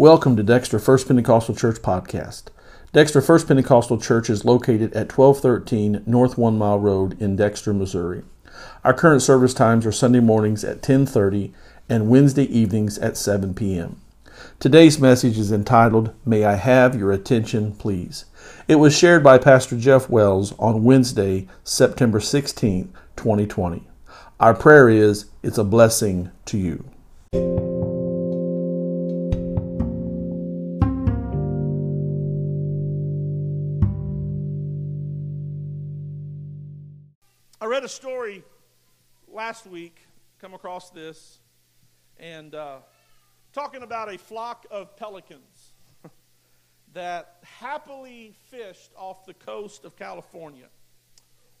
Welcome to Dexter First Pentecostal Church podcast. Dexter First Pentecostal Church is located at 1213 North One Mile Road in Dexter, Missouri. Our current service times are Sunday mornings at 10:30 and Wednesday evenings at 7 p.m. Today's message is entitled May I Have Your Attention Please. It was shared by Pastor Jeff Wells on Wednesday, September 16, 2020. Our prayer is it's a blessing to you. A story last week, come across this, and uh, talking about a flock of pelicans that happily fished off the coast of California.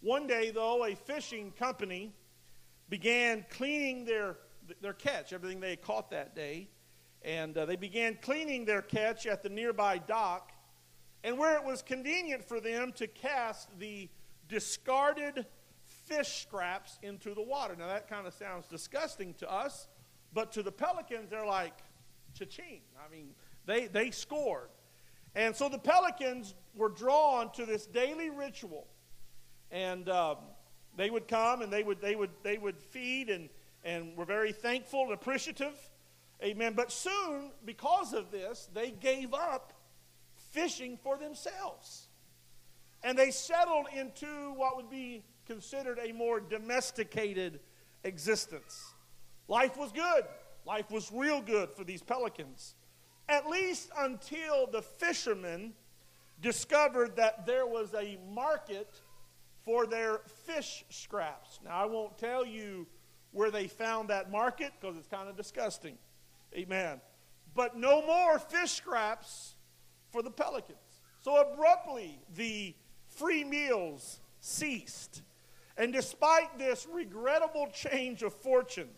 One day, though, a fishing company began cleaning their, their catch, everything they had caught that day, and uh, they began cleaning their catch at the nearby dock, and where it was convenient for them to cast the discarded fish scraps into the water. Now, that kind of sounds disgusting to us, but to the pelicans, they're like, cha-ching. I mean, they, they scored. And so the pelicans were drawn to this daily ritual. And um, they would come and they would, they would, they would feed and, and were very thankful and appreciative. Amen. But soon, because of this, they gave up fishing for themselves. And they settled into what would be considered a more domesticated existence. Life was good. Life was real good for these pelicans. At least until the fishermen discovered that there was a market for their fish scraps. Now, I won't tell you where they found that market because it's kind of disgusting. Amen. But no more fish scraps for the pelicans. So abruptly, the free meals ceased. And despite this regrettable change of fortune,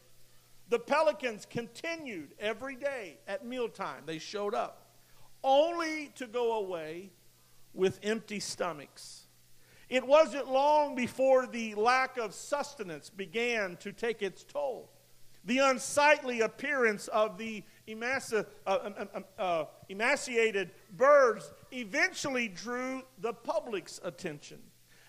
the pelicans continued every day at mealtime. They showed up, only to go away with empty stomachs. It wasn't long before the lack of sustenance began to take its toll. The unsightly appearance of the emaci- uh, um, um, um, uh, emaciated birds eventually drew the public's attention.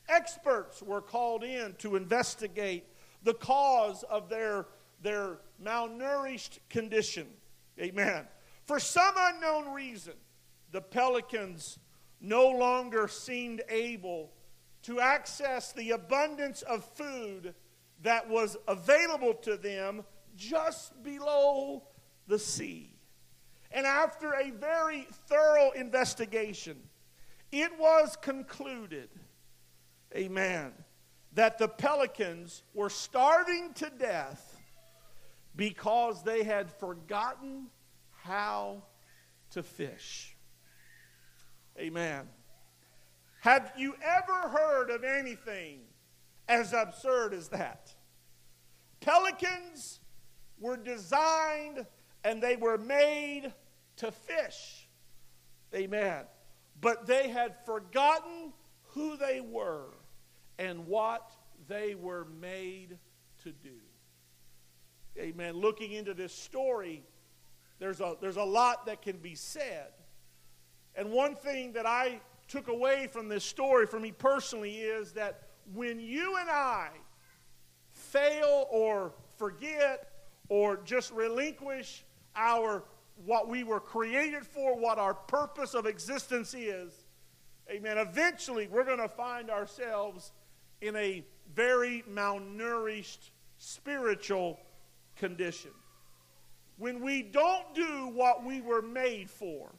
Experts were called in to investigate the cause of their, their malnourished condition. Amen. For some unknown reason, the pelicans no longer seemed able to access the abundance of food that was available to them just below the sea. And after a very thorough investigation, it was concluded amen, that the pelicans were starving to death because they had forgotten how to fish. Amen. Have you ever heard of anything as absurd as that? Pelicans were designed and they were made to fish. Amen. But they had forgotten who they were and what they were made to do. Amen. Looking into this story, there's a, there's a lot that can be said. And one thing that I took away from this story for me personally is that when you and I fail or forget or just relinquish our what we were created for, what our purpose of existence is, amen, eventually we're going to find ourselves in a very malnourished spiritual condition. When we don't do what we were made for,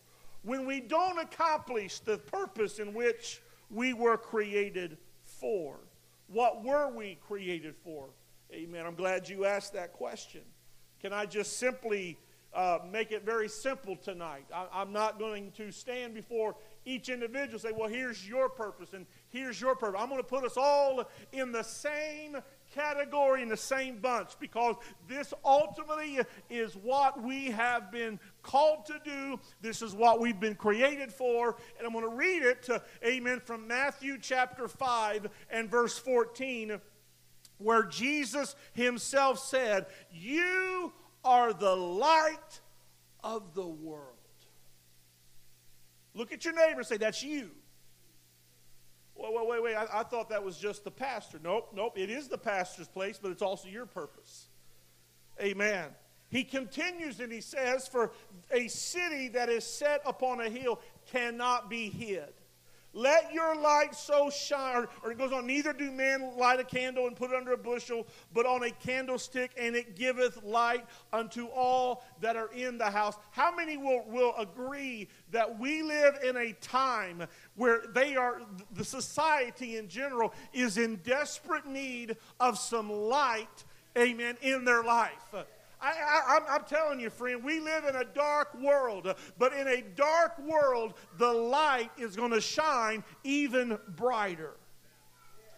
when we don't accomplish the purpose in which we were created for, what were we created for? Amen. I'm glad you asked that question. Can I just simply uh, make it very simple tonight? I, am not going to stand before each individual say, well, here's your purpose and here's your purpose. I'm going to put us all in the same category, in the same bunch, because this ultimately is what we have been called to do. This is what we've been created for. And I'm going to read it, to, amen, from Matthew chapter 5 and verse 14, where Jesus himself said, You are the light of the world. Look at your neighbor and say, That's you. Wait, wait, wait, wait. I, I thought that was just the pastor. Nope, nope. It is the pastor's place, but it's also your purpose. Amen. He continues and he says, For a city that is set upon a hill cannot be hid. Let your light so shine, or, or, it goes on, neither do men light a candle and put it under a bushel, but on a candlestick, and it giveth light unto all that are in the house. How many will, will agree that we live in a time where they are, the society in general is in desperate need of some light, amen, in their life? I, am telling you, friend, we live in a dark world, but in a dark world, the light is going to shine even brighter.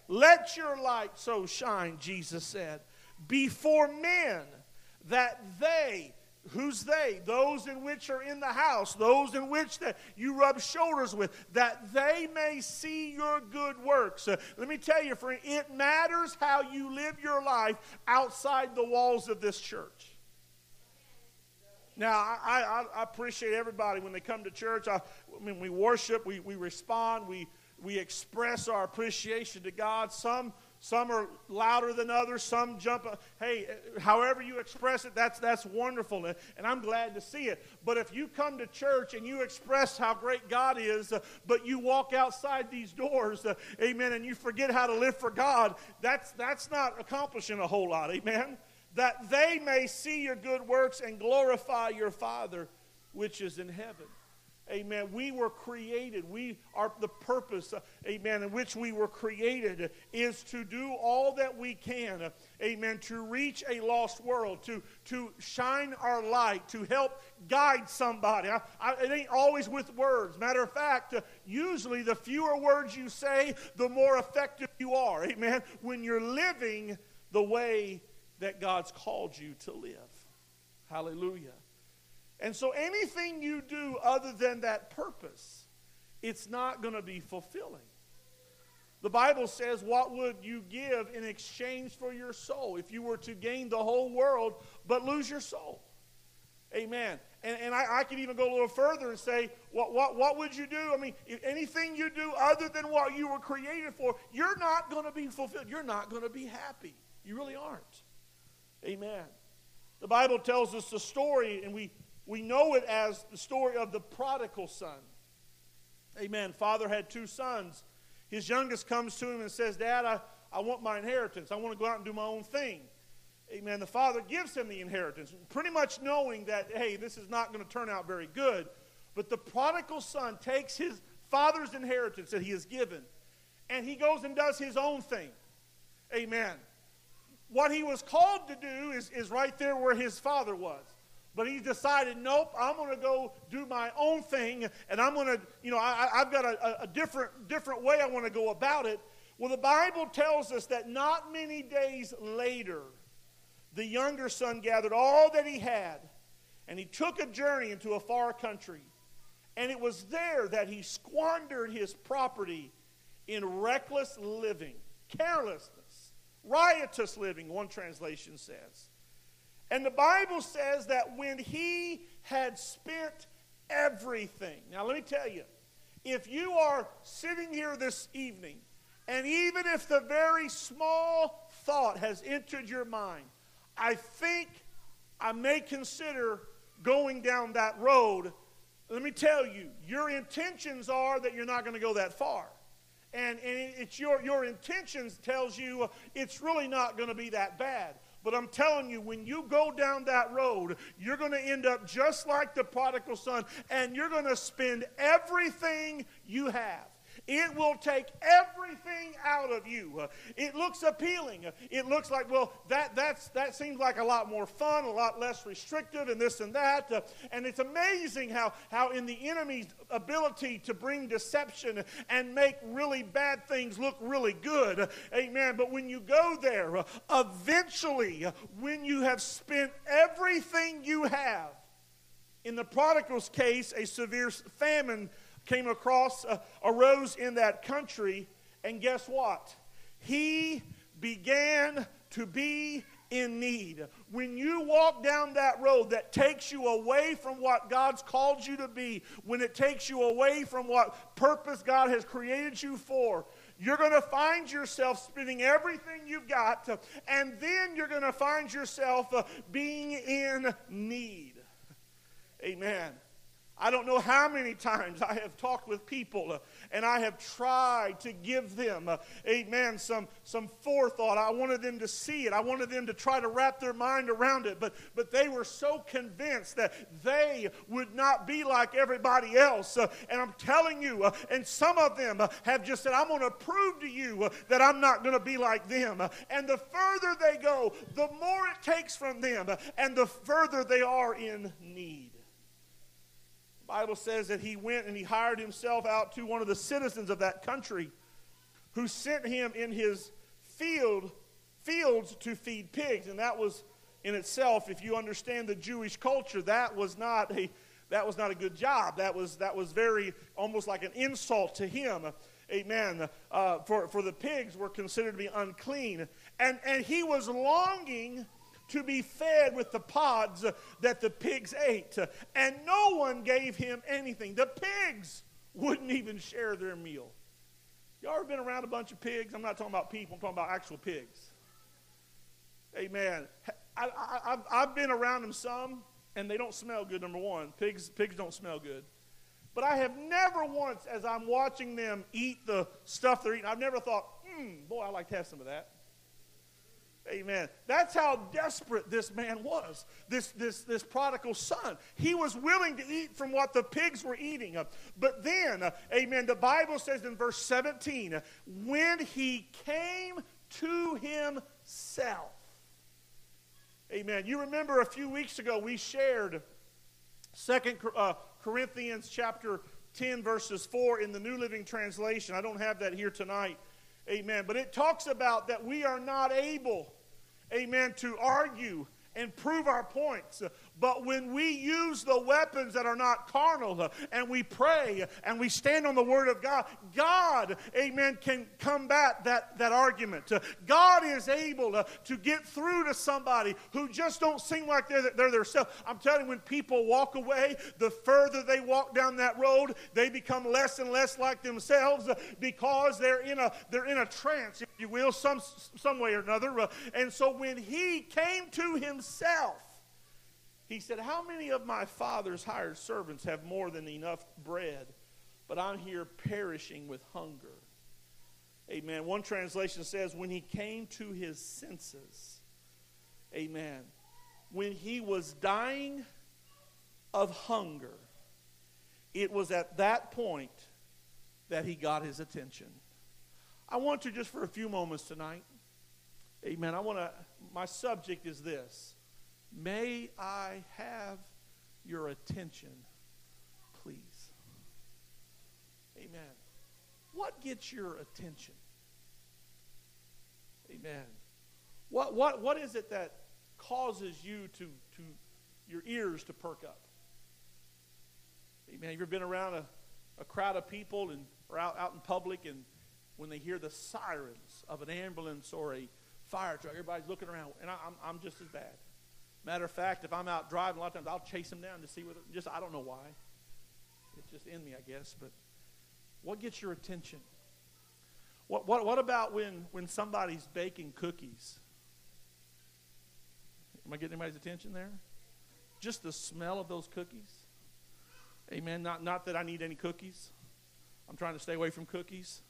Let your light so shine, Jesus said, before men that they, who's they? Those in which are in the house, those in which that you rub shoulders with, that they may see your good works. Uh, let me tell you, friend, it matters how you live your life outside the walls of this church. Now, I, I, I, appreciate everybody when they come to church. I, I mean, we worship, we, we respond, we, we express our appreciation to God. Some, some are louder than others, some jump. Hey, however you express it, that's, that's wonderful, and I'm glad to see it. But if you come to church and you express how great God is, uh, but you walk outside these doors, uh, amen, and you forget how to live for God, that's, that's not accomplishing a whole lot, amen that they may see your good works and glorify your Father which is in heaven. Amen. We were created. We are the purpose, uh, amen, in which we were created is to do all that we can, uh, amen, to reach a lost world, to, to shine our light, to help guide somebody. I, I, it ain't always with words. Matter of fact, uh, usually the fewer words you say, the more effective you are, amen, when you're living the way that God's called you to live. Hallelujah. And so anything you do other than that purpose, it's not going to be fulfilling. The Bible says, What would you give in exchange for your soul if you were to gain the whole world but lose your soul? Amen. And, and I, I could even go a little further and say, what, what, what would you do? I mean, anything you do other than what you were created for, you're not going to be fulfilled. You're not going to be happy. You really aren't. Amen. The Bible tells us the story, and we, we know it as the story of the prodigal son. Amen. Father had two sons. His youngest comes to him and says, Dad, I, I want my inheritance. I want to go out and do my own thing. Amen. The father gives him the inheritance, pretty much knowing that, hey, this is not going to turn out very good. But the prodigal son takes his father's inheritance that he has given, and he goes and does his own thing. Amen what he was called to do is, is right there where his father was. But he decided, nope, I'm going to go do my own thing, and I'm going to, you know, I, have got a, a different, different way I want to go about it. Well, the Bible tells us that not many days later, the younger son gathered all that he had, and he took a journey into a far country. And it was there that he squandered his property in reckless living, careless riotous living, one translation says. And the Bible says that when he had spent everything, now let me tell you, if you are sitting here this evening, and even if the very small thought has entered your mind, I think I may consider going down that road. Let me tell you, your intentions are that you're not going to go that far and, and it's your, your intentions tells you uh, it's really not going to be that bad. But I'm telling you, when you go down that road, you're going to end up just like the prodigal son, and you're going to spend everything you have. It will take everything out of you. It looks appealing. It looks like, well, that, that's, that seems like a lot more fun, a lot less restrictive, and this and that. And it's amazing how, how, in the enemy's ability to bring deception and make really bad things look really good, amen. But when you go there, eventually, when you have spent everything you have, in the prodigal's case, a severe famine came across, uh, arose in that country, and guess what? He began to be in need, when you walk down that road that takes you away from what God's called you to be, when it takes you away from what purpose God has created you for, you're going to find yourself spending everything you've got, and then you're going to find yourself uh, being in need. Amen. I don't know how many times I have talked with people uh, and I have tried to give them, uh, amen, some, some forethought. I wanted them to see it. I wanted them to try to wrap their mind around it. But, but they were so convinced that they would not be like everybody else. Uh, and I'm telling you, and some of them have just said, I'm going to prove to you that I'm not going to be like them. and the further they go, the more it takes from them, and the further they are in need. Bible says that he went and he hired himself out to one of the citizens of that country who sent him in his field fields to feed pigs. And that was in itself if you understand the Jewish culture that was not a that was not a good job. That was that was very almost like an insult to him. Amen. Uh, for for the pigs were considered to be unclean. And and he was longing to be fed with the pods that the pigs ate. And no one gave him anything. The pigs wouldn't even share their meal. Y'all ever been around a bunch of pigs? I'm not talking about people, I'm talking about actual pigs. Amen. I, have been around them some, and they don't smell good, number one. Pigs, pigs don't smell good. But I have never once, as I'm watching them eat the stuff they're eating, I've never thought, hmm, boy, I'd like to have some of that. Amen. That's how desperate this man was, this, this, this prodigal son. He was willing to eat from what the pigs were eating. But then, amen, the Bible says in verse 17, when he came to himself. Amen. You remember a few weeks ago we shared Second uh, Corinthians chapter 10, verses 4 in the New Living Translation. I don't have that here tonight. Amen. But it talks about that we are not able amen, to argue and prove our points. But when we use the weapons that are not carnal uh, and we pray and we stand on the Word of God, God, amen, can combat that, that argument. Uh, God is able to, to get through to somebody who just don't seem like they're, they're themselves. I'm telling you, when people walk away, the further they walk down that road, they become less and less like themselves uh, because they're in a, they're in a trance, if you will, some, some way or another. And so when he came to himself, he said, How many of my father's hired servants have more than enough bread, but I'm here perishing with hunger? Amen. One translation says, When he came to his senses, amen, when he was dying of hunger, it was at that point that he got his attention. I want to just for a few moments tonight, amen. I want to, my subject is this May I have your attention, please? Amen. What gets your attention? Amen. What, what, what is it that causes you to, to your ears to perk up? Amen. Have you ever been around a, a crowd of people and or out, out in public and when they hear the sirens of an ambulance or a fire truck, everybody's looking around, and I, I'm, I'm just as bad. Matter of fact, if I'm out driving, a lot of times I'll chase them down to see whether, just, I don't know why. It's just in me, I guess. But what gets your attention? What, what, what about when, when somebody's baking cookies? Am I getting anybody's attention there? Just the smell of those cookies. Amen. Not, not that I need any cookies. I'm trying to stay away from cookies.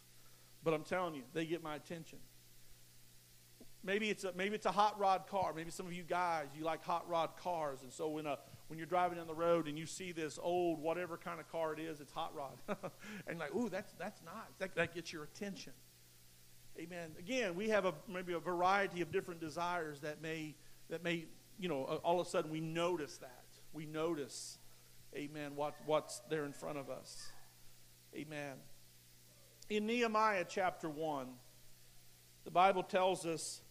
But I'm telling you, they get my attention. Maybe it's a, maybe it's a hot rod car. Maybe some of you guys, you like hot rod cars. And so when, a, when you're driving down the road and you see this old, whatever kind of car it is, it's hot rod. and like, ooh, that's, that's nice. That, that gets your attention. Amen. Again, we have a, maybe a variety of different desires that may, that may, you know, all of a sudden we notice that. We notice, amen, what, what's there in front of us. Amen. In Nehemiah chapter 1, the Bible tells us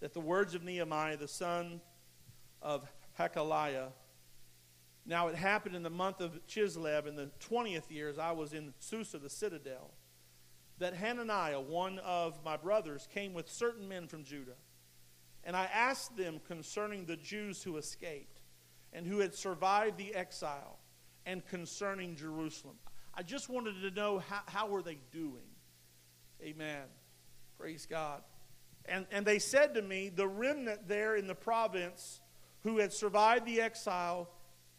that the words of Nehemiah, the son of Hacaliah, now it happened in the month of Chislev in the 20th year as I was in Susa, the citadel, that Hananiah, one of my brothers, came with certain men from Judah And I asked them concerning the Jews who escaped and who had survived the exile and concerning Jerusalem. I just wanted to know how, how were they doing? Amen. Praise God. And, and they said to me, the remnant there in the province who had survived the exile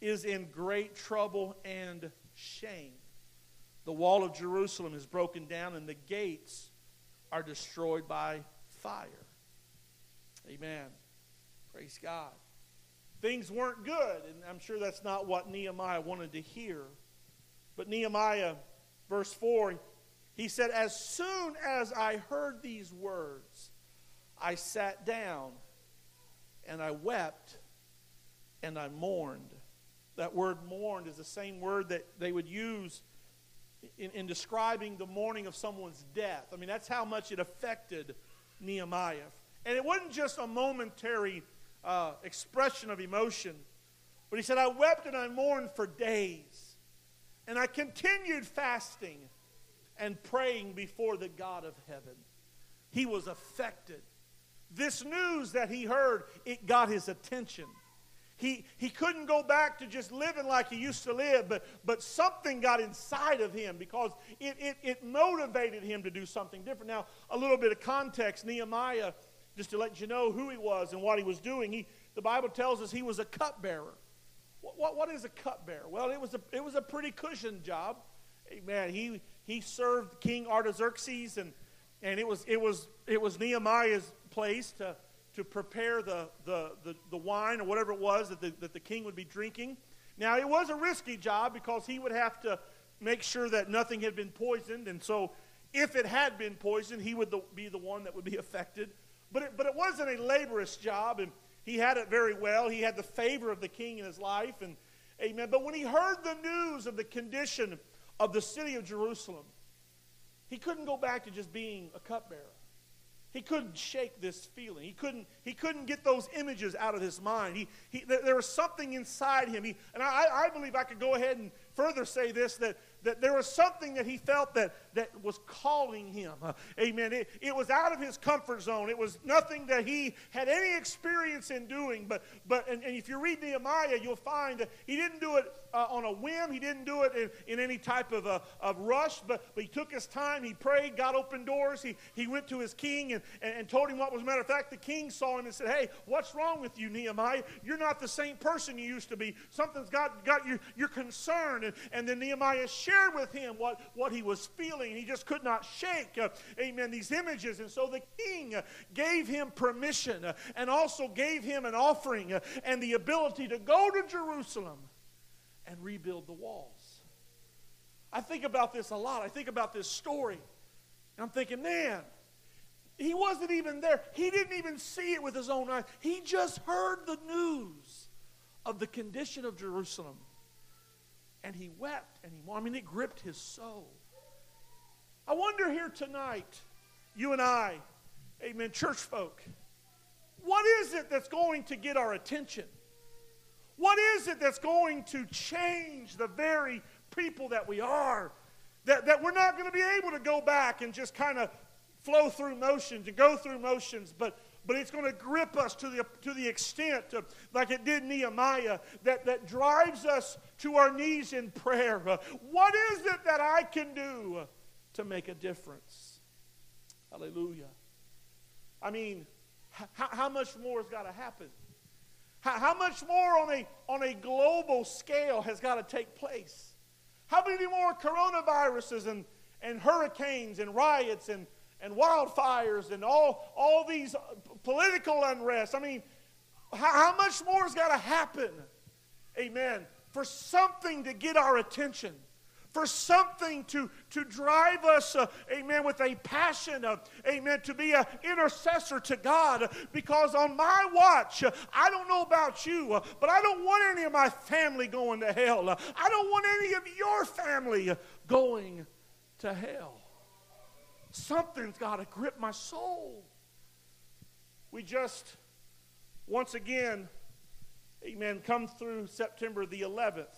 is in great trouble and shame. The wall of Jerusalem is broken down and the gates are destroyed by fire. Amen. Praise God. Things weren't good, and I'm sure that's not what Nehemiah wanted to hear. But Nehemiah, verse 4, he said, As soon as I heard these words, I sat down and I wept and I mourned. That word mourned is the same word that they would use in, in, describing the mourning of someone's death. I mean, that's how much it affected Nehemiah. And it wasn't just a momentary uh, expression of emotion, but he said, I wept and I mourned for days. And I continued fasting and praying before the God of heaven. He was affected. This news that he heard, it got his attention. He, he couldn't go back to just living like he used to live, but, but something got inside of him because it, it, it motivated him to do something different. Now, a little bit of context Nehemiah, just to let you know who he was and what he was doing, he, the Bible tells us he was a cupbearer. What, what, what is a cupbearer? Well, it was a, it was a pretty cushioned job. Man, He, he served King Artaxerxes, and, and it, was, it, was, it was Nehemiah's place to to prepare the, the, the, the, wine or whatever it was that the, that the king would be drinking. Now, it was a risky job because he would have to make sure that nothing had been poisoned. And so, if it had been poisoned, he would be the one that would be affected. But it, but it wasn't a laborious job, and he had it very well. He had the favor of the king in his life. And, amen. But when he heard the news of the condition of the city of Jerusalem, he couldn't go back to just being a cupbearer. He couldn't shake this feeling. He couldn't, he couldn't get those images out of his mind. He, he, there, was something inside him. He, and I, I believe I could go ahead and further say this that, that there was something that he felt that, that was calling him. Uh, amen. It, it was out of his comfort zone. It was nothing that he had any experience in doing. But, but and, and if you read Nehemiah, you'll find that he didn't do it uh, on a whim. He didn't do it in, in any type of, a, of rush, but, but he took his time. He prayed, God opened doors. He, he went to his king and, and, and told him what was. a Matter of fact, the king saw him and said, Hey, what's wrong with you, Nehemiah? You're not the same person you used to be. Something's got, got you, you're concerned. And, and then Nehemiah shared with him what, what he was feeling. He just could not shake, uh, amen, these images. And so the king uh, gave him permission uh, and also gave him an offering uh, and the ability to go to Jerusalem and rebuild the walls. I think about this a lot. I think about this story. And I'm thinking, man, he wasn't even there. He didn't even see it with his own eyes. He just heard the news of the condition of Jerusalem. And he wept and he, I mean, it gripped his soul. I wonder here tonight, you and I, amen, church folk, what is it that's going to get our attention? What is it that's going to change the very people that we are? That, that we're not going to be able to go back and just kind of flow through motions and go through motions, but, but it's going to grip us to the, to the extent, of, like it did Nehemiah, that, that drives us to our knees in prayer. What is it that I can do to make a difference? Hallelujah. I mean, how much more has got to happen? How, how much more on a, on a global scale has got to take place? How many more coronaviruses and, and hurricanes and riots and, and wildfires and all, all these uh, political unrest? I mean, how, how much more has got to happen? Amen. For something to get our attention for something to, to drive us, uh, amen, with a passion, uh, amen, to be an intercessor to God. Because on my watch, uh, I don't know about you, uh, but I don't want any of my family going to hell. Uh, I don't want any of your family going to hell. Something's got to grip my soul. We just, once again, amen, come through September the 11th.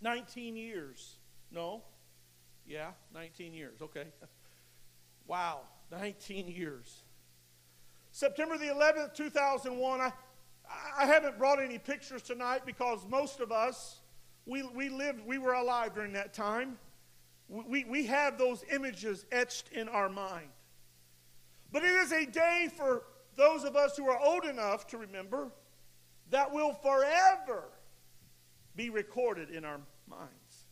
19 years. No? Yeah, 19 years. Okay. wow, 19 years September the 11th, 2001, I, I haven't brought any pictures tonight because most of us, we, we lived, we were alive during that time. We, we have those images etched in our mind. But it is a day for those of us who are old enough to remember that will forever be recorded in our minds.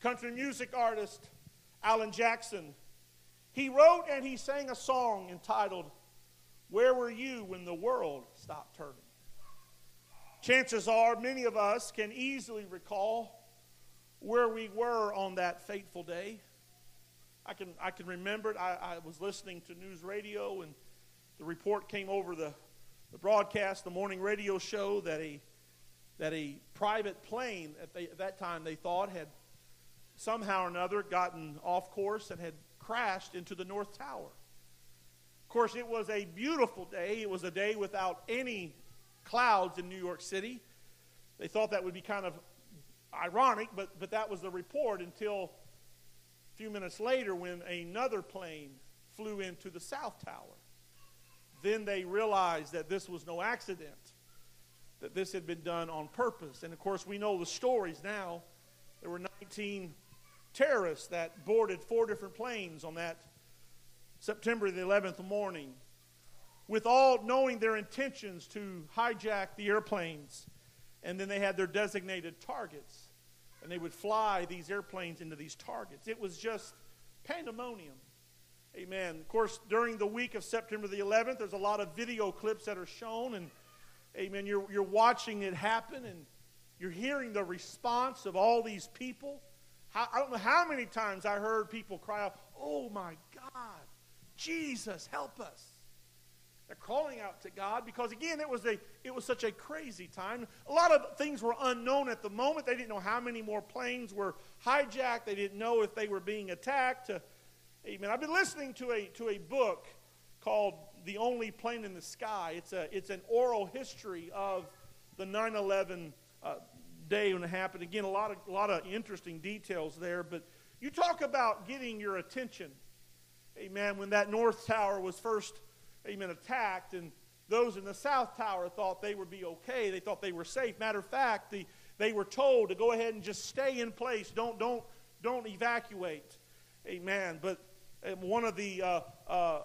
Country music artist Alan Jackson, he wrote and he sang a song entitled, Where Were You When the World Stopped Turning? Chances are many of us can easily recall where we were on that fateful day. I can, I can remember it. I, I was listening to news radio, and the report came over the, the broadcast, the morning radio show, that a, that a private plane at, the, at that time they thought had somehow or another gotten off course and had crashed into the North Tower. Of course, it was a beautiful day. It was a day without any clouds in New York City. They thought that would be kind of ironic, but, but that was the report until a few minutes later when another plane flew into the South Tower. Then they realized that this was no accident, that this had been done on purpose. And of course, we know the stories now. There were 19 terrorists that boarded four different planes on that September the 11th morning, with all knowing their intentions to hijack the airplanes. And then they had their designated targets. And they would fly these airplanes into these targets. It was just pandemonium. Amen. Of course, during the week of September the 11th, there's a lot of video clips that are shown. And, amen, you're, you're watching it happen and you're hearing the response of all these people. How, I don't know how many times I heard people cry out, Oh my God, Jesus, help us. They're calling out to God because again, it was a it was such a crazy time. A lot of things were unknown at the moment. They didn't know how many more planes were hijacked. They didn't know if they were being attacked. Uh, amen. I've been listening to a to a book called The Only Plane in the Sky. It's a it's an oral history of the 9/11 uh, day when it happened. Again, a lot of a lot of interesting details there. But you talk about getting your attention. Amen. When that North Tower was first amen, attacked, and those in the South Tower thought they would be okay. They thought they were safe. Matter of fact, the, they were told to go ahead and just stay in place. Don't, don't, don't evacuate. Amen. But um, one of the, uh, uh,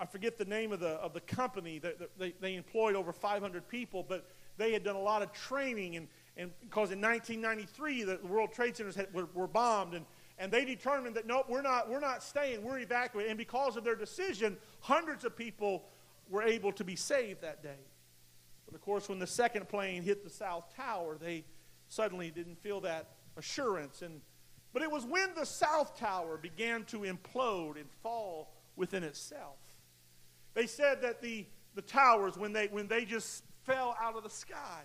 I forget the name of the, of the company, that they, they employed over 500 people, but they had done a lot of training. And, and because in 1993, the World Trade Centers had, were, were bombed, and and they determined that nope, we're not, we're not staying, we're evacuating. And because of their decision, hundreds of people were able to be saved that day. But of course, when the second plane hit the South Tower, they suddenly didn't feel that assurance. And, but it was when the South Tower began to implode and fall within itself. They said that the, the towers, when they, when they just fell out of the sky,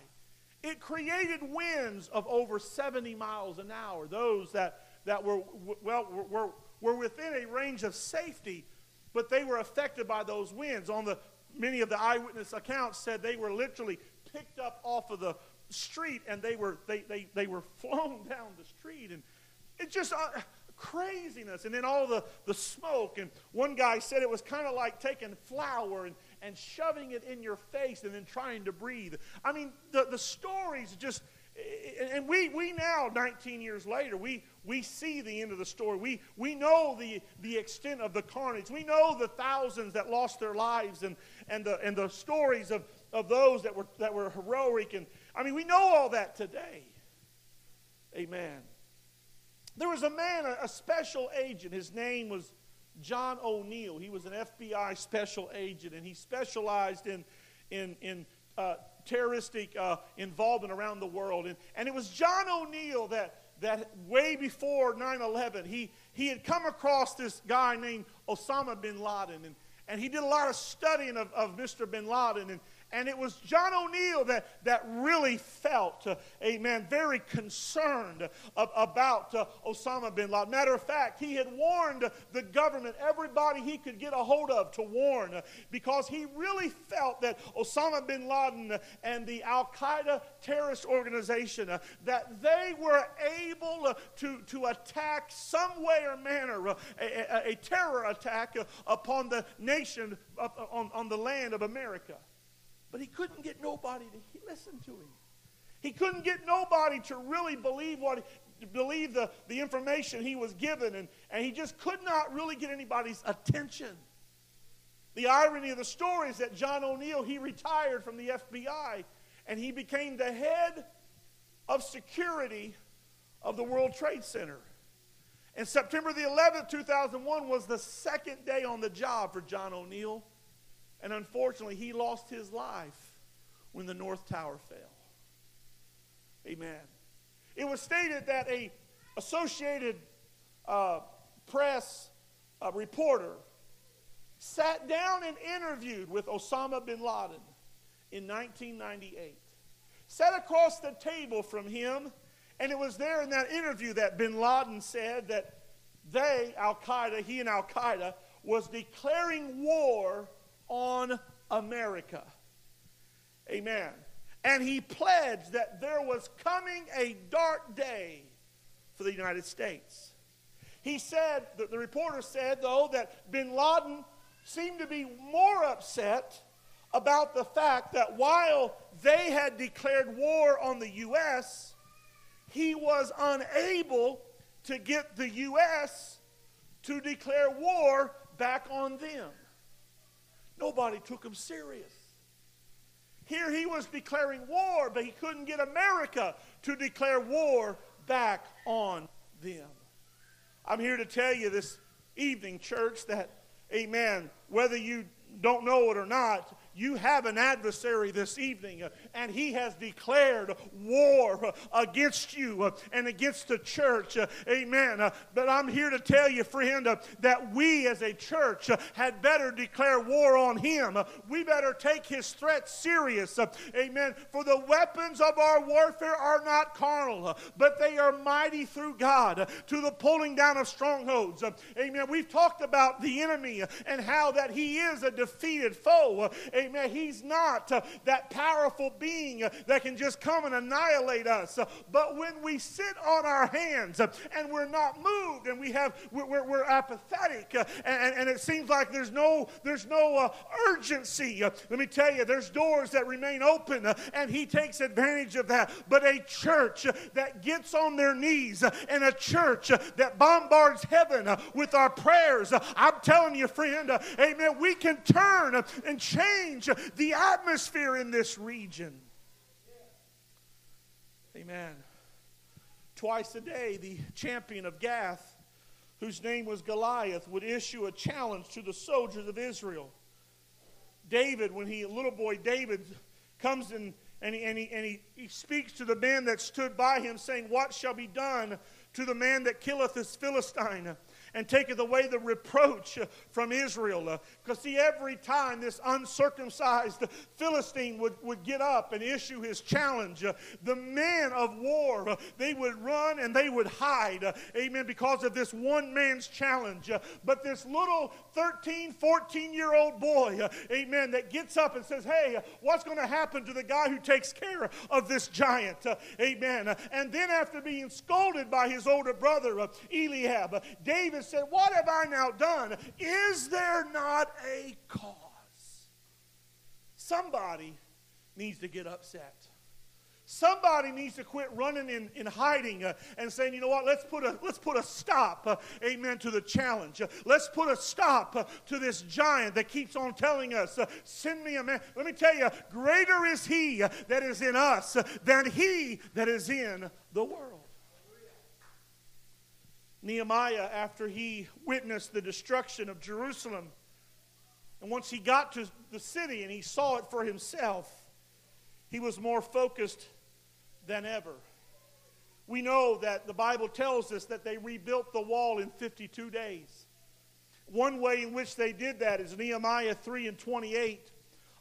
it created winds of over 70 miles an hour. Those that that were, well, were, were within a range of safety, but they were affected by those winds. On the many of the eyewitness accounts said they were literally picked up off of the street and they were they, they, they were flown down the street and it just uh, craziness and then all the, the smoke and one guy said it was kind of like taking flour and, and shoving it in your face and then trying to breathe i mean the, the stories just and we, we now 19 years later we, we see the end of the story. We, we know the, the extent of the carnage. We know the thousands that lost their lives and, and, the, and the stories of, of those that were, that were heroic. And I mean, we know all that today. Amen. There was a man, a, special agent. His name was John O'Neill. He was an FBI special agent, and he specialized in, in, in uh, terroristic uh, involvement around the world. And, and it was John O'Neill that that way before 9 11, he, he had come across this guy named Osama bin Laden. And, and he did a lot of studying of, of Mr. bin Laden. And, And it was John O'Neill that, that really felt, uh, amen, very concerned about uh, Osama bin Laden. Matter of fact, he had warned the government, everybody he could get a hold of to warn, uh, because he really felt that Osama bin Laden and the Al Qaeda terrorist organization, uh, that they were able uh, to, to attack some way or manner, uh, a, a, a, terror attack upon the nation, on, on the land of America. But he couldn't get nobody to listen to him. He couldn't get nobody to really believe what believe the, the information he was given, and, and he just could not really get anybody's attention. The irony of the story is that John O'Neill, he retired from the FBI and he became the head of security of the World Trade Center. And September the 11th, 2001 was the second day on the job for John O'Neill. And unfortunately, he lost his life when the North Tower fell. Amen. It was stated that a Associated uh, Press uh, reporter sat down and interviewed with Osama bin Laden in 1998. Sat across the table from him, and it was there in that interview that bin Laden said that they, Al Qaeda, he and Al Qaeda, was declaring war on America. Amen. And he pledged that there was coming a dark day for the United States. He said, the, the reporter said, though, that bin Laden seemed to be more upset about the fact that while they had declared war on the U.S., he was unable to get the U.S. to declare war back on them. Nobody took him serious. Here he was declaring war, but he couldn't get America to declare war back on them. I'm here to tell you this evening, church, that, amen, whether you don't know it or not, you have an adversary this evening, uh, and he has declared war uh, against you uh, and against the church. Uh, amen. Uh, but I'm here to tell you, friend, uh, that we as a church had better declare war on him. We better take his threat serious. Amen. For the weapons of our warfare are not carnal, but they are mighty through God to the pulling down of strongholds. Amen. We've talked about the enemy and how that he is a defeated foe. Amen. He's not uh, that powerful being uh, that can just come and annihilate us. Uh, but when we sit on our hands uh, and we're not moved and we have we're, we're, we're apathetic uh, and, and, it seems like there's no there's no uh, urgency. let me tell you, there's doors that remain open and he takes advantage of that. But a church that gets on their knees and a church that bombards heaven with our prayers, I'm telling you, friend, amen, we can turn and change the atmosphere in this region. Amen. Twice a day, the champion of Gath, whose name was Goliath, would issue a challenge to the soldiers of Israel. David, when he, little boy David, comes in and, he, and, he, and he, he speaks to the men that stood by him, saying, What shall be done to the man that killeth this Philistine? And taketh away the reproach from Israel. Because, see, every time this uncircumcised Philistine would, would get up and issue his challenge, the men of war, they would run and they would hide. Amen. Because of this one man's challenge. But this little 13, 14 year old boy, amen, that gets up and says, Hey, what's going to happen to the guy who takes care of this giant? Amen. And then, after being scolded by his older brother, Eliab, David and said, What have I now done? Is there not a cause? Somebody needs to get upset. Somebody needs to quit running in, in hiding uh, and saying, you know what, let's put a, let's put a stop, uh, amen, to the challenge. Uh, let's put a stop uh, to this giant that keeps on telling us, uh, send me a man. Let me tell you, greater is he that is in us than he that is in the world. Nehemiah, after he witnessed the destruction of Jerusalem, and once he got to the city and he saw it for himself, he was more focused than ever. We know that the Bible tells us that they rebuilt the wall in 52 days. One way in which they did that is Nehemiah 3 and 28.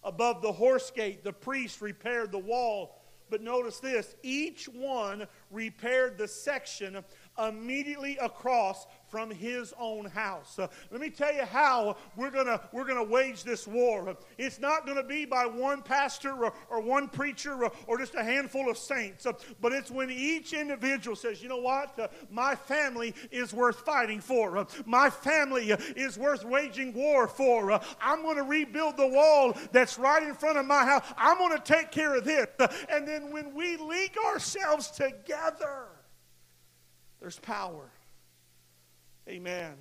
above the horse gate, the priest repaired the wall. But notice this each one repaired the section immediately across from his own house. Uh, let me tell you how we're going to we're going to wage this war. It's not going to be by one pastor or, or one preacher or, or, just a handful of saints, uh, but it's when each individual says, "You know what? Uh, my family is worth fighting for. Uh, my family uh, is worth waging war for. Uh, I'm going to rebuild the wall that's right in front of my house. I'm going to take care of this." and then when we link ourselves together, there's power. Amen.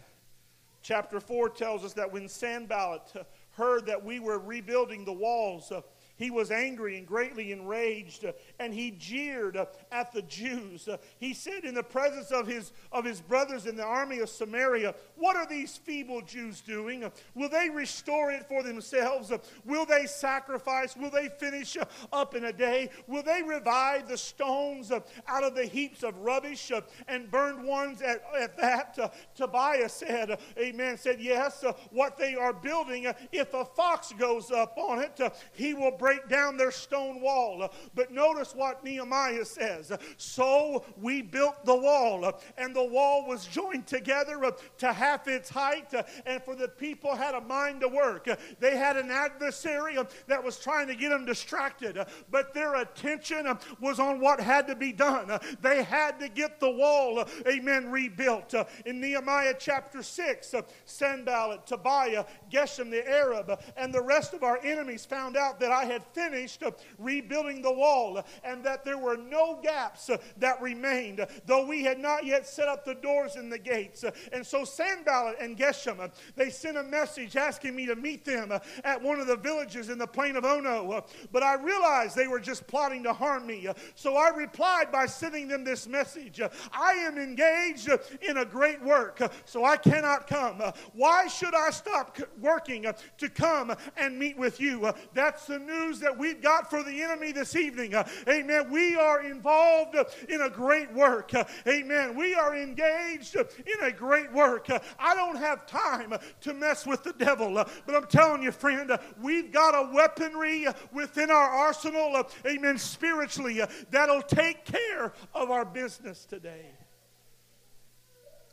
Chapter 4 tells us that when Sanballat heard that we were rebuilding the walls, uh, he was angry and greatly enraged, uh, and he jeered uh, at the Jews. Uh, he said in the presence of his, of his brothers in the army of Samaria, What are these feeble Jews doing? Uh, will they restore it for themselves? Uh, will they sacrifice? Will they finish uh, up in a day? Will they revive the stones out of the heaps of rubbish and burned ones at, at that? Tobiah said, Amen, said, Yes, what they are building, if a fox goes up on it, he will break break down their stone wall. But notice what Nehemiah says. So we built the wall, and the wall was joined together to half its height, and for the people had a mind to work. They had an adversary that was trying to get them distracted, but their attention was on what had to be done. They had to get the wall, amen, rebuilt. In Nehemiah chapter 6, Sanballat, Tobiah, Geshem the Arab, and the rest of our enemies found out that I had had finished rebuilding the wall and that there were no gaps that remained, though we had not yet set up the doors and the gates. And so Sanballat and Geshem, they sent a message asking me to meet them at one of the villages in the plain of Ono. But I realized they were just plotting to harm me. So I replied by sending them this message I am engaged in a great work, so I cannot come. Why should I stop working to come and meet with you? That's the news news that we've got for the enemy this evening. Uh, amen. We are involved in a great work. Uh, amen. We are engaged in a great work. Uh, I don't have time to mess with the devil, but I'm telling you, friend, we've got a weaponry within our arsenal, amen, spiritually, that'll take care of our business today.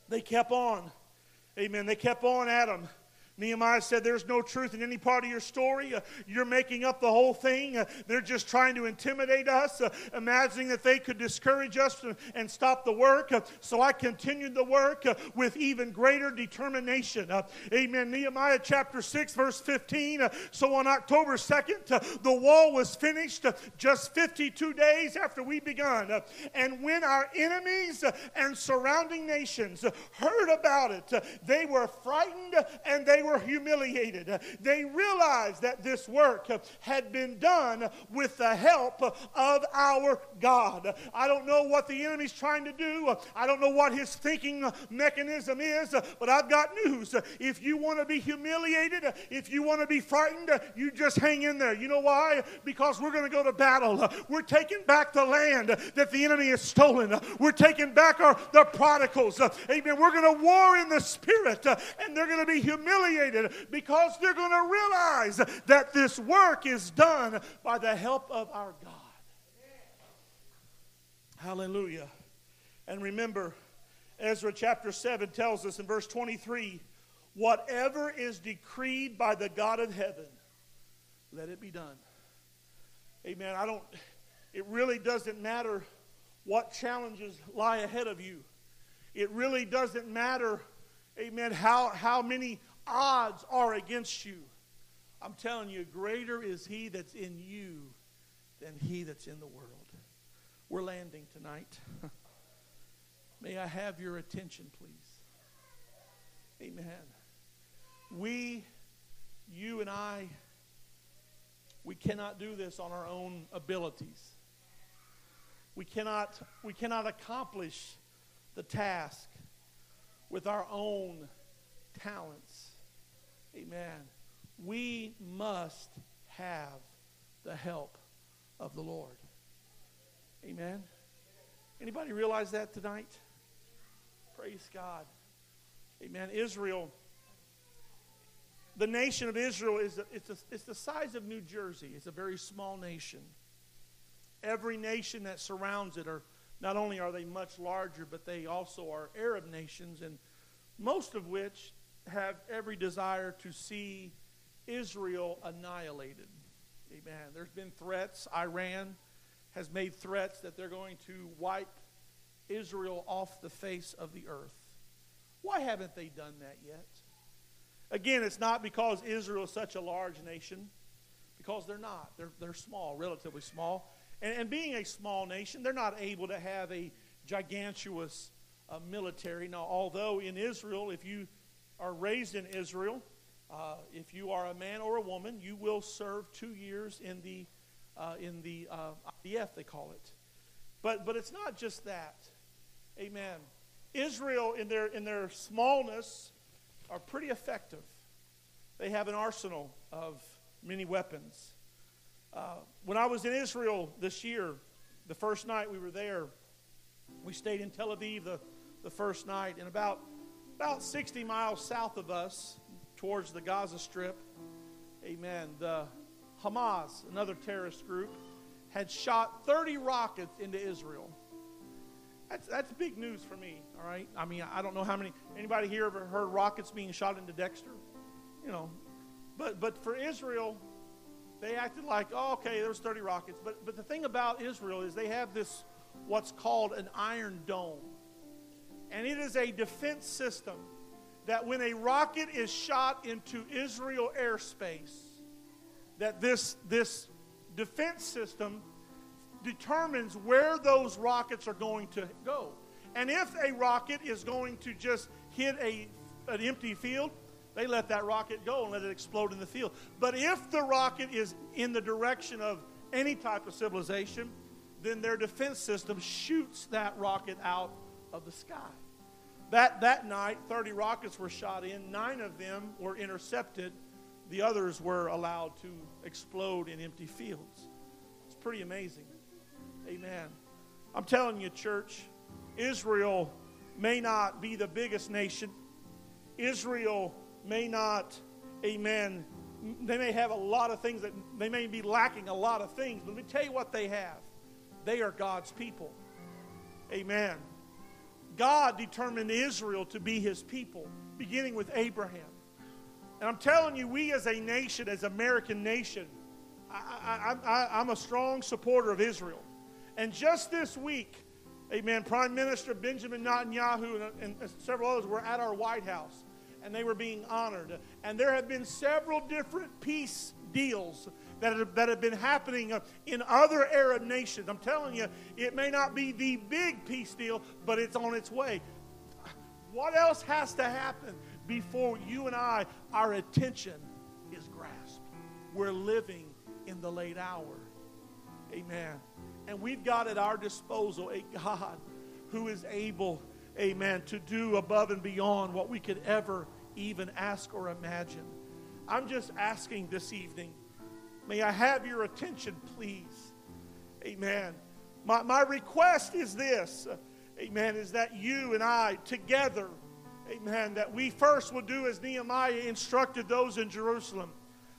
They kept on. Amen. They kept on at him. Nehemiah said, There's no truth in any part of your story. Uh, you're making up the whole thing. Uh, they're just trying to intimidate us, uh, imagining that they could discourage us and stop the work. Uh, so I continued the work uh, with even greater determination. Uh, amen. Nehemiah chapter 6, verse 15. so on October 2nd, the wall was finished just 52 days after we begun. and when our enemies and surrounding nations heard about it, they were frightened and they were humiliated. They realized that this work had been done with the help of our God. I don't know what the enemy's trying to do. I don't know what his thinking mechanism is, but I've got news. If you want to be humiliated, if you want to be frightened, you just hang in there. You know why? Because we're going to go to battle. We're taking back the land that the enemy has stolen. We're taking back our the prodigals. Amen. We're going to war in the spirit, and they're going to be humiliated humiliated because they're going to realize that this work is done by the help of our God. Hallelujah. And remember, Ezra chapter 7 tells us in verse 23 whatever is decreed by the God of heaven, let it be done. Amen. I don't, it really doesn't matter what challenges lie ahead of you. It really doesn't matter, amen, how, how many odds are against you. I'm telling you, greater is he that's in you than he that's in the world. We're landing tonight. May I have your attention, please? Amen. We, you and I, we cannot do this on our own abilities. We cannot, we cannot accomplish the task with our own talents. Amen. We must have the help of the Lord. Amen. Anybody realize that tonight? Praise God. Amen. Israel the nation of Israel is it's, a, it's the size of New Jersey. It's a very small nation. Every nation that surrounds it are not only are they much larger, but they also are Arab nations, and most of which have every desire to see Israel annihilated. Amen. There's been threats. Iran has made threats that they're going to wipe Israel off the face of the earth. Why haven't they done that yet? Again, it's not because Israel is such a large nation, because they're not. They're, they're small, relatively small. And, and being a small nation, they're not able to have a gigantuous uh, military. Now, although in Israel, if you are raised in Israel, uh, if you are a man or a woman, you will serve two years in the uh, in the uh, IDF, they call it. But but it's not just that. Amen. Israel, in their in their smallness, are pretty effective. They have an arsenal of many weapons. Uh, when I was in Israel this year, the first night we were there, we stayed in Tel Aviv the, the first night, and about about 60 miles south of us, towards the Gaza Strip, amen, the Hamas, another terrorist group, had shot 30 rockets into Israel. That's, that's big news for me, all right? I mean, I don't know how many, anybody here ever heard rockets being shot into Dexter? You know, but, but for Israel, they acted like, oh, okay, there was 30 rockets. But, but the thing about Israel is they have this, what's called an iron dome. And it is a defense system that when a rocket is shot into Israel airspace, that this, this defense system determines where those rockets are going to go. And if a rocket is going to just hit a, an empty field, they let that rocket go and let it explode in the field. But if the rocket is in the direction of any type of civilization, then their defense system shoots that rocket out of the sky. That, that night, 30 rockets were shot in. Nine of them were intercepted. The others were allowed to explode in empty fields. It's pretty amazing. Amen. I'm telling you, church, Israel may not be the biggest nation. Israel may not, amen, they may have a lot of things that they may be lacking a lot of things, but let me tell you what they have. They are God's people. Amen. God determined Israel to be his people, beginning with Abraham. And I'm telling you, we as a nation, as American nation, I, I, I, I'm a strong supporter of Israel. And just this week, amen, Prime Minister Benjamin Netanyahu and, and several others were at our White House, and they were being honored. And there have been several different peace deals that have, that have been happening uh, in other Arab nations. I'm telling you, it may not be the big peace deal, but it's on its way. What else has to happen before you and I, our attention is grasped? We're living in the late hour. Amen. And we've got at our disposal a God who is able, amen, to do above and beyond what we could ever even ask or imagine. I'm just asking this evening May I have your attention, please? Amen. My, my request is this, amen, is that you and I together, amen, that we first will do as Nehemiah instructed those in Jerusalem.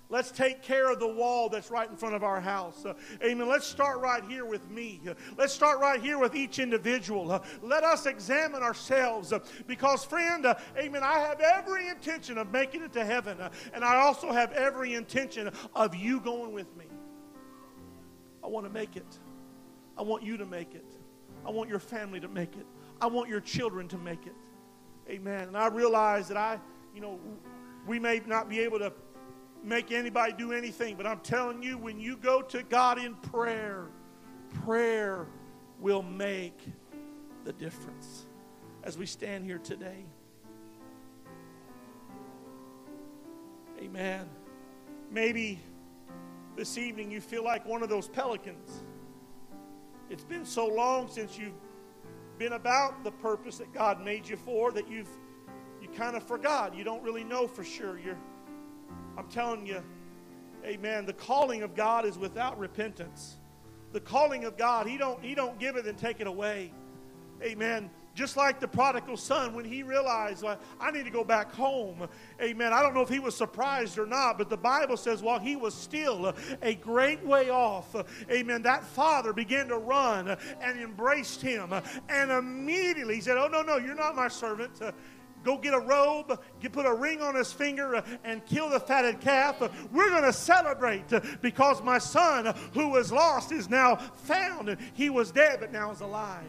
Let's take care of the wall that's right in front of our house. Uh, amen. Let's start right here with me. Uh, let's start right here with each individual. Uh, let us examine ourselves uh, because, friend, uh, amen, I have every intention of making it to heaven, uh, and I also have every intention of you going with me. I want to make it. I want you to make it. I want your family to make it. I want your children to make it. Amen. And I realize that I, you know, we may not be able to make anybody do anything, but I'm telling you, when you go to God in prayer, prayer will make the difference as we stand here today. Amen. Maybe this evening you feel like one of those pelicans. It's been so long since you've been about the purpose that God made you for that you've you kind of forgot. You don't really know for sure. You're I'm telling you, amen, the calling of God is without repentance. The calling of God, He don't, he don't give it and take it away. Amen. Just like the prodigal son, when he realized, well, I need to go back home. Amen. I don't know if he was surprised or not, but the Bible says while he was still a great way off, amen, that father began to run and embraced him. And immediately he said, Oh, no, no, you're not my servant go get a robe, get, put a ring on his finger, uh, and kill the fatted calf. We're going to celebrate uh, because my son uh, who was lost is now found. He was dead, but now is alive.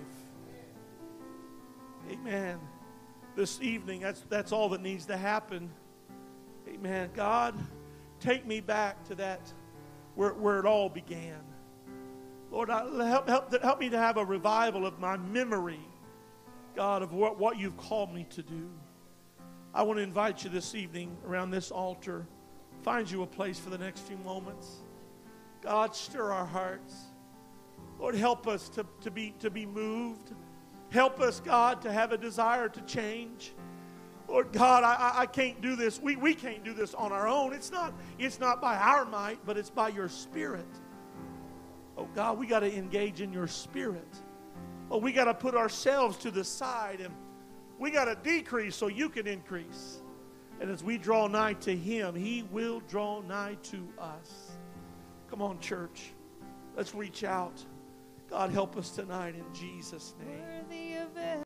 Amen. This evening, that's, that's all that needs to happen. Amen. God, take me back to that where, where it all began. Lord, help, help, help me to have a revival of my memory, God, of what, what you've called me to do. I want to invite you this evening around this altar. Find you a place for the next few moments. God, stir our hearts. Lord, help us to, to, be, to be moved. Help us, God, to have a desire to change. Lord God, I, I can't do this. We, we can't do this on our own. It's not, it's not by our might, but it's by your spirit. Oh God, we got to engage in your spirit. Oh, we got to put ourselves to the side and we got to decrease so you can increase. And as we draw nigh to him, he will draw nigh to us. Come on, church. Let's reach out. God, help us tonight in Jesus' name.